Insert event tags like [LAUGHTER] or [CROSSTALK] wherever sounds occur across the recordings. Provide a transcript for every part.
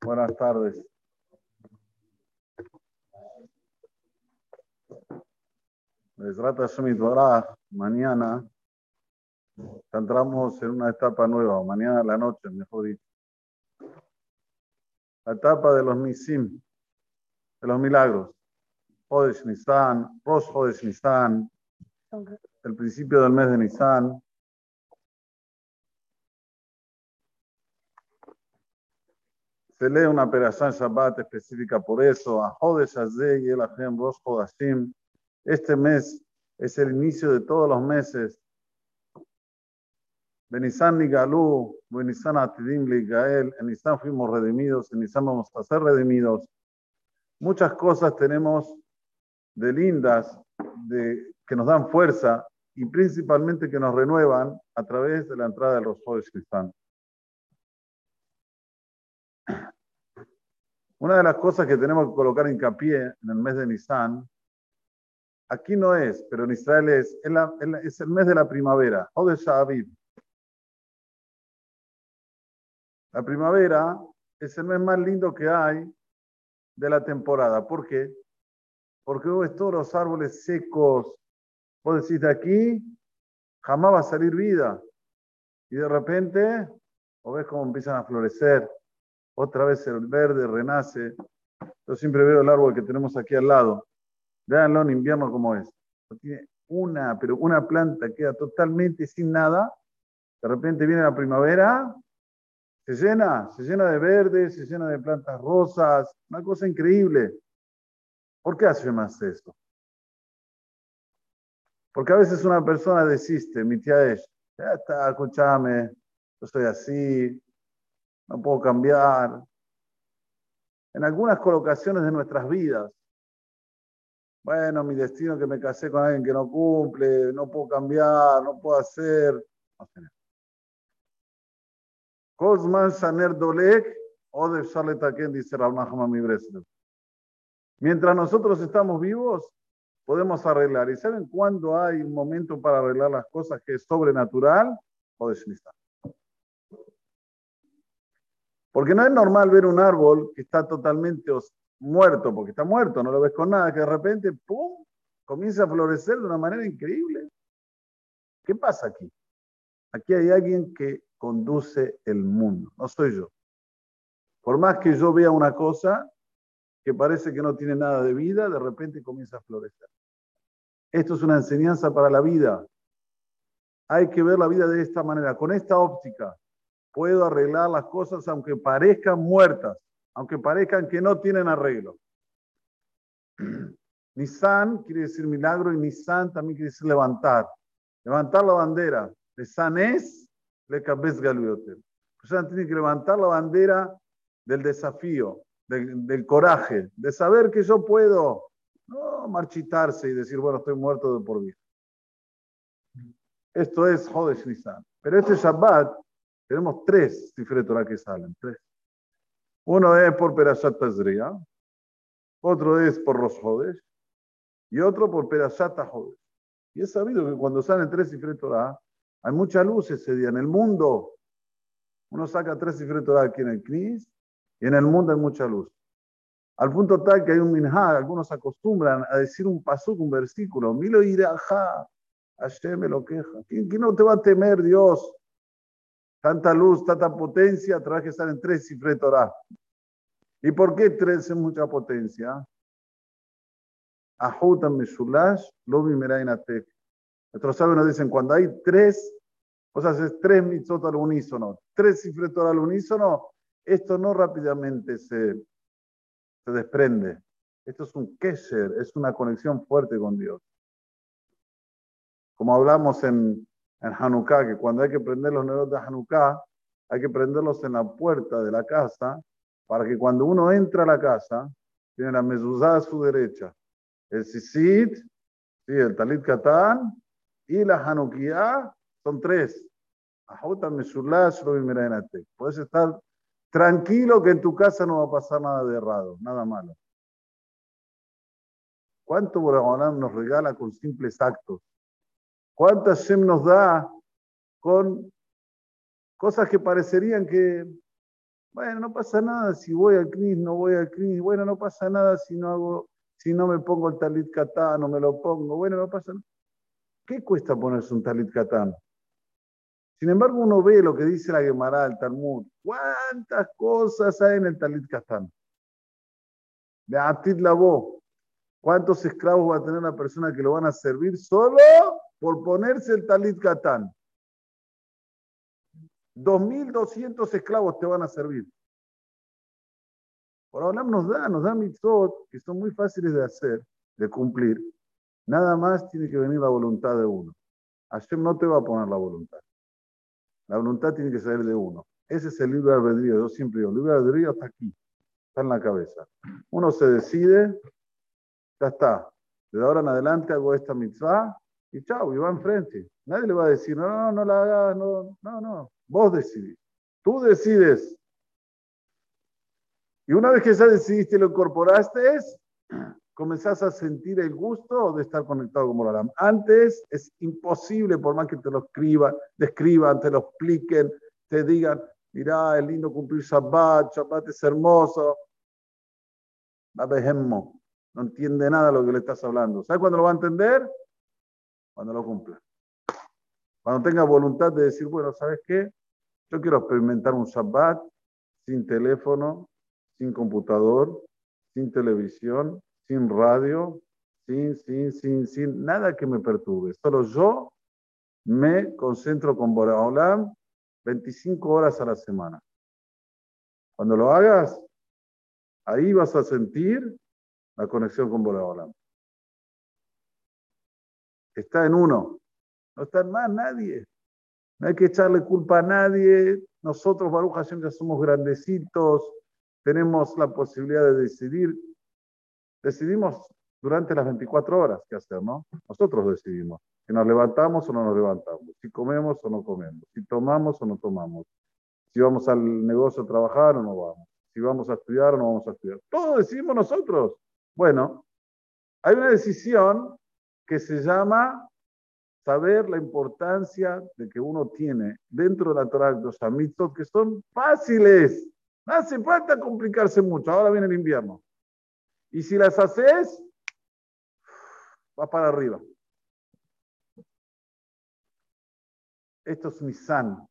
Buenas tardes. trata Shemit mañana entramos en una etapa nueva, mañana a la noche, mejor dicho. La etapa de los Nisim, de los milagros. Jodesh Nisan, Rosh Jodesh Nisan, el principio del mes de Nisan. Se lee una Perashá Shabbat específica por eso, y el Rosh. Este mes es el inicio de todos los meses. Benisan Nigalú, Benisan Atidim Ligael, en Nisan fuimos redimidos, en Nisan vamos a ser redimidos. Muchas cosas tenemos de lindas, de, que nos dan fuerza y principalmente que nos renuevan a través de la entrada de los Jodes Una de las cosas que tenemos que colocar hincapié en el mes de Nisan Aquí no es, pero en Israel es, es el mes de la primavera, o de Sha'aviv. La primavera es el mes más lindo que hay de la temporada. ¿Por qué? Porque ves todos los árboles secos. Vos decís, de aquí jamás va a salir vida. Y de repente, o ves cómo empiezan a florecer. Otra vez el verde renace. Yo siempre veo el árbol que tenemos aquí al lado. Véanlo en invierno como es. tiene una, pero una planta queda totalmente sin nada. De repente viene la primavera, se llena, se llena de verde, se llena de plantas rosas, una cosa increíble. ¿Por qué hace más esto? Porque a veces una persona desiste, mi tía es, ya está, escúchame, yo soy así, no puedo cambiar. En algunas colocaciones de nuestras vidas, bueno, mi destino que me casé con alguien que no cumple, no puedo cambiar, no puedo hacer. Cosman Saner o de dice mi. Mientras nosotros estamos vivos, podemos arreglar. ¿Y saben cuándo hay un momento para arreglar las cosas que es sobrenatural o de Porque no es normal ver un árbol que está totalmente muerto, porque está muerto, no lo ves con nada, que de repente, ¡pum!, comienza a florecer de una manera increíble. ¿Qué pasa aquí? Aquí hay alguien que conduce el mundo, no soy yo. Por más que yo vea una cosa que parece que no tiene nada de vida, de repente comienza a florecer. Esto es una enseñanza para la vida. Hay que ver la vida de esta manera, con esta óptica. Puedo arreglar las cosas aunque parezcan muertas aunque parezcan que no tienen arreglo. [CLEARS THROAT] Nisan quiere decir milagro y Nisan también quiere decir levantar. Levantar la bandera. Nisan es le cabez galiote. O sea, tiene que levantar la bandera del desafío, del, coraje, de saber que yo puedo no marchitarse y decir, bueno, estoy muerto de por vida. Esto es Jodesh Nisan. Pero este Shabbat tenemos tres cifras que salen, tres. Uno es por Perashat Tazria, otro es por Rosh y otro por Perashat Hodesh. Y es sabido que cuando salen tres Torah, hay mucha luz ese día. En el mundo, uno saca tres cifres Torah aquí en el Knis, y en el mundo hay mucha luz. Al punto tal que hay un minhag, algunos acostumbran a decir un pasuk, un versículo, Milo iraja, Hashem me lo queja. ¿Quién, ¿Quién, no te va a temer, Dios? Tanta luz, tanta potencia, tras que estar en tres cifres Torah. ¿Y por qué tres es mucha potencia? Ahutam Meshulash, Lobi Merainatek. Nuestros sabios nos dicen, cuando hay tres, o sea, es tres mitzot al unísono, tres cifres Torah al unísono, esto no rápidamente se, se desprende. Esto es un kesher, es una conexión fuerte con Dios. Como hablamos en, en Hanukkah, que cuando hay que prender los negros de Hanukkah, hay que prenderlos en la puerta de la casa, para que cuando uno entra a la casa, tiene la mezuzá a su derecha, el sisit, ¿sí? el talit katán y la Hanukkah, son tres. Puedes estar tranquilo que en tu casa no va a pasar nada de errado, nada malo. ¿Cuánto Boragonam nos regala con simples actos? ¿Cuántas Shem nos da con Cosas que parecerían que, bueno, no pasa nada si voy al CNIS, no voy al CNIS, bueno, no pasa nada si no hago, si no me pongo el talit katán, no me lo pongo, bueno, no pasa nada. ¿Qué cuesta ponerse un talit katán? Sin embargo, uno ve lo que dice la Gemara, el Talmud. ¿Cuántas cosas hay en el talit katán? De Atit Labo. ¿Cuántos esclavos va a tener una persona que lo van a servir solo por ponerse el talit katán? 2.200 esclavos te van a servir. Por hablar nos da, nos da mitzvot que son muy fáciles de hacer, de cumplir. Nada más tiene que venir la voluntad de uno. Hashem no te va a poner la voluntad. La voluntad tiene que salir de uno. Ese es el libre albedrío. Yo siempre digo, el libre albedrío está aquí, está en la cabeza. Uno se decide, ya está. De ahora en adelante hago esta mitzvah y chao, y va enfrente. Nadie le va a decir, no, no, no la hagas, no, no, no. Vos decidís. Tú decides. Y una vez que ya decidiste lo incorporaste, comenzás a sentir el gusto de estar conectado con Moralam. Antes es imposible, por más que te lo escriban, describan, te lo expliquen, te digan, mirá, es lindo cumplir Shabbat, Shabbat es hermoso. No entiende nada lo que le estás hablando. ¿Sabes cuándo lo va a entender? Cuando lo cumpla. Cuando tenga voluntad de decir, bueno, ¿sabes qué? Yo quiero experimentar un Shabbat sin teléfono, sin computador, sin televisión, sin radio, sin, sin, sin, sin, nada que me perturbe. Solo yo me concentro con Boraholam 25 horas a la semana. Cuando lo hagas, ahí vas a sentir la conexión con Boraholam. Está en uno, no está en más nadie. No hay que echarle culpa a nadie. Nosotros, Baruch Hashem, ya somos grandecitos, tenemos la posibilidad de decidir. Decidimos durante las 24 horas qué hacer, ¿no? Nosotros decidimos si nos levantamos o no nos levantamos, si comemos o no comemos, si tomamos o no tomamos, si vamos al negocio a trabajar o no vamos, si vamos a estudiar o no vamos a estudiar. Todo decidimos nosotros. Bueno, hay una decisión que se llama saber la importancia de que uno tiene dentro de la Torah los amitos que son fáciles. No hace falta complicarse mucho. Ahora viene el invierno. Y si las haces, va para arriba. Esto es Nisan,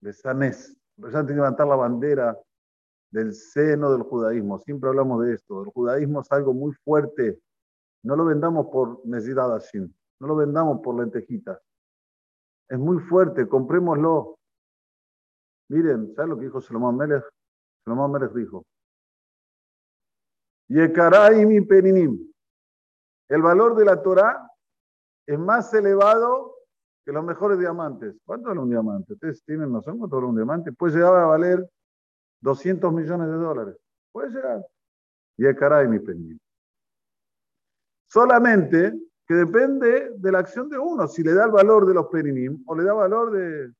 de Sanés. Pero ya que levantar la bandera del seno del judaísmo. Siempre hablamos de esto. El judaísmo es algo muy fuerte. No lo vendamos por necesidad así. No lo vendamos por lentejitas. Es muy fuerte, comprémoslo. Miren, ¿sabes lo que dijo Salomón Melech? Salomón Melech dijo, mi peninim. El valor de la Torah es más elevado que los mejores diamantes. ¿Cuánto vale un diamante? Ustedes tienen noción cuánto vale un diamante. Puede llegar a valer 200 millones de dólares. Puede llegar. Mi peninim. Solamente que depende de la acción de uno, si le da el valor de los perinim o le da valor de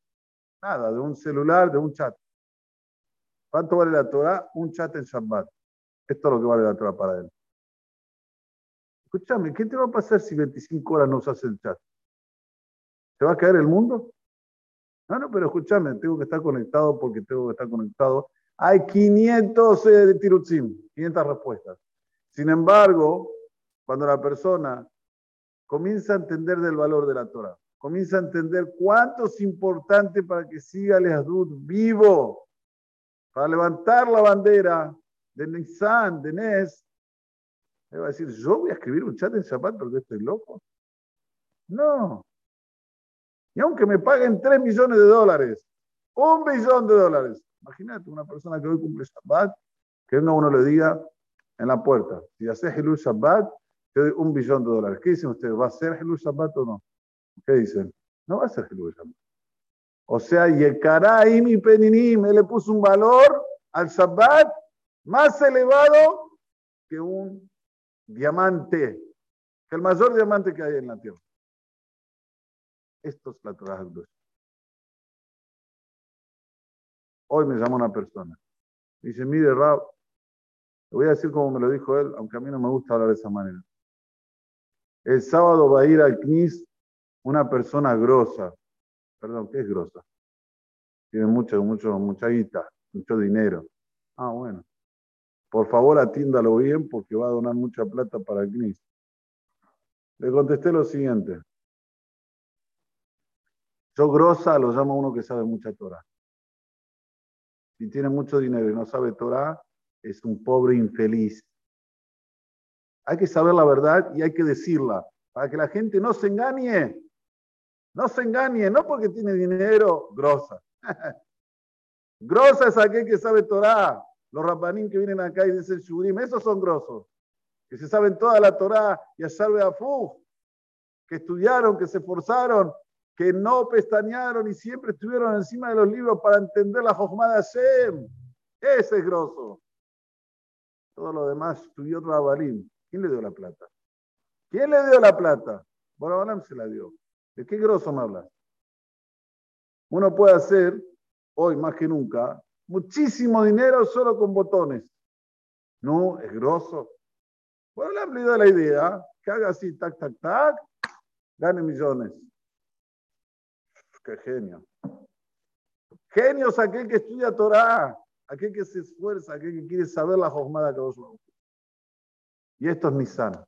nada, de un celular, de un chat. ¿Cuánto vale la Torah? Un chat en Shabbat. Esto es lo que vale la Torah para él. Escúchame, ¿qué te va a pasar si 25 horas no usas el chat? ¿Te va a caer el mundo? No, no, pero escúchame, tengo que estar conectado porque tengo que estar conectado. Hay 500 eh, tirutzim, 500 respuestas. Sin embargo, cuando la persona comienza a entender del valor de la Torah. Comienza a entender cuánto es importante para que siga el Yahdut vivo, para levantar la bandera de Nissan, de Nes. Le va a decir, ¿yo voy a escribir un chat en Shabbat porque estoy loco? No. Y aunque me paguen 3 millones de dólares, un billón de dólares. Imagínate una persona que hoy cumple Shabbat, que uno le diga en la puerta, si haces el Shabbat, un billón de dólares. ¿Qué dicen ustedes? ¿Va a ser Helul Shabbat o no? ¿Qué dicen? No va a ser Helul Shabbat. O sea, Yekarai mi Peninim, él le puso un valor al Shabbat más elevado que un diamante, que el mayor diamante que hay en la tierra. Esto es la Torah Hoy me llama una persona. dice, mire, Rab, le voy a decir como me lo dijo él, aunque a mí no me gusta hablar de esa manera. El sábado va a ir al CNIS una persona grosa. Perdón, ¿qué es grosa? tiene mucho, mucho, mucha guita, mucho dinero. Ah, bueno. Por favor, atiéndalo bien porque va a donar mucha plata para el CNIS. Le contesté lo siguiente. Yo grosa lo llamo uno que sabe mucha Torah. Si tiene mucho dinero y no sabe Torah, es un pobre infeliz. Hay que saber la verdad y hay que decirla para que la gente no se engañe. No se engañe, no porque tiene dinero, grosa. [LAUGHS] grosa es aquel que sabe Torah. Los rabanín que vienen acá y dicen shurim, esos son grosos. Que se saben toda la Torah y a salve a que estudiaron, que se esforzaron, que no pestañearon y siempre estuvieron encima de los libros para entender la Jochma de Hashem. Ese es grosso. Todo lo demás estudió Rabanim. ¿Quién le dio la plata? ¿Quién le dio la plata? Borobalam se la dio. ¿De qué grosso me hablas? Uno puede hacer, hoy más que nunca, muchísimo dinero solo con botones. No, es grosso. Borobalam le dio la idea que haga así, tac, tac, tac, gane millones. Qué genio. Genio es aquel que estudia Torah, aquel que se esfuerza, aquel que quiere saber la jornada que vos Y esto es Nisan.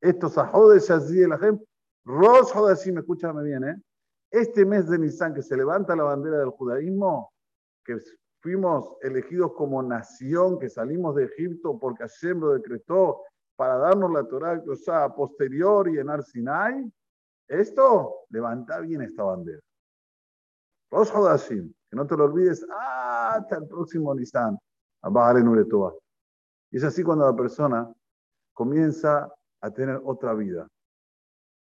Esto es Ahode Shazí la gente. Rosh Hodashim, escúchame bien, ¿eh? Este mes de Nisan que se levanta la bandera del judaísmo, que fuimos elegidos como nación, que salimos de Egipto porque Hashem lo decretó para darnos la Torah a posterior y en Arsinai, esto levanta bien esta bandera. Rosh Hodashim, que no te lo olvides hasta el próximo Nisan. Y es así cuando la persona comienza a tener otra vida.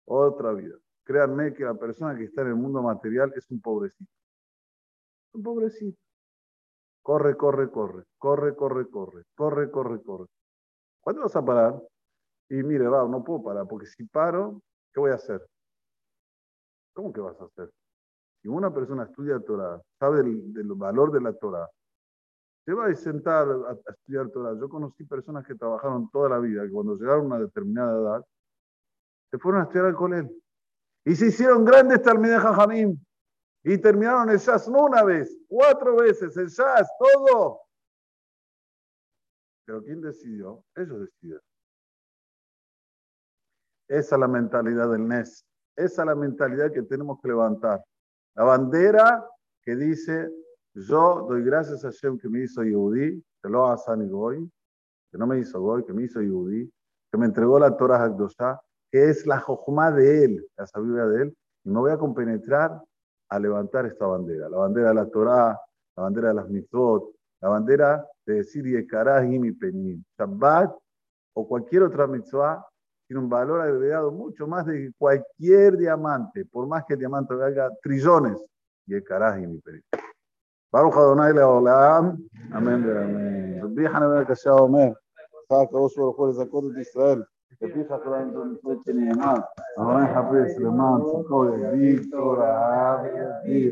Otra vida. Créanme que la persona que está en el mundo material es un pobrecito. Un pobrecito. Corre, corre, corre. Corre, corre, corre. Corre, corre, corre. ¿Cuándo vas a parar? Y mire, va, no puedo parar, porque si paro, ¿qué voy a hacer? ¿Cómo que vas a hacer? Si una persona estudia Torah, sabe del, valor de la Torah, se va a sentar a, estudiar Torah. Yo conocí personas que trabajaron toda la vida, que cuando llegaron a una determinada edad, se fueron a estudiar al colegio. Y se hicieron grandes Talmideh Jajamim. Y terminaron el jazz no una vez, cuatro veces, el jazz, todo. Pero ¿quién decidió? Ellos decidieron. Esa es la mentalidad del NES. Esa es la mentalidad que tenemos que levantar. La bandera que dice, yo doy gracias a Hashem que me hizo Yehudi, que lo haga y Goy, que no me hizo Goy, que me hizo Yehudi, que me entregó la Torah Hakdosha, que es la Jochma de él, la sabiduría de él, y me voy a compenetrar a levantar esta bandera, la bandera de la Torah, la bandera de las mitzvot, la bandera de decir Yekarah y mi penim. Shabbat o cualquier otra mitzvah tiene un valor agregado mucho más de cualquier diamante, por más que el diamante valga trillones. Yekarah y mi penim. Baruch Adonai Leolam. Amén. Amén. Rabbi Hanan Kasha Omer. Saka Osu Baruch Hu de Israel. לפיך כולנו במצוות שנאמר, אברהם חפש למען צדקו יביא תורה ויביא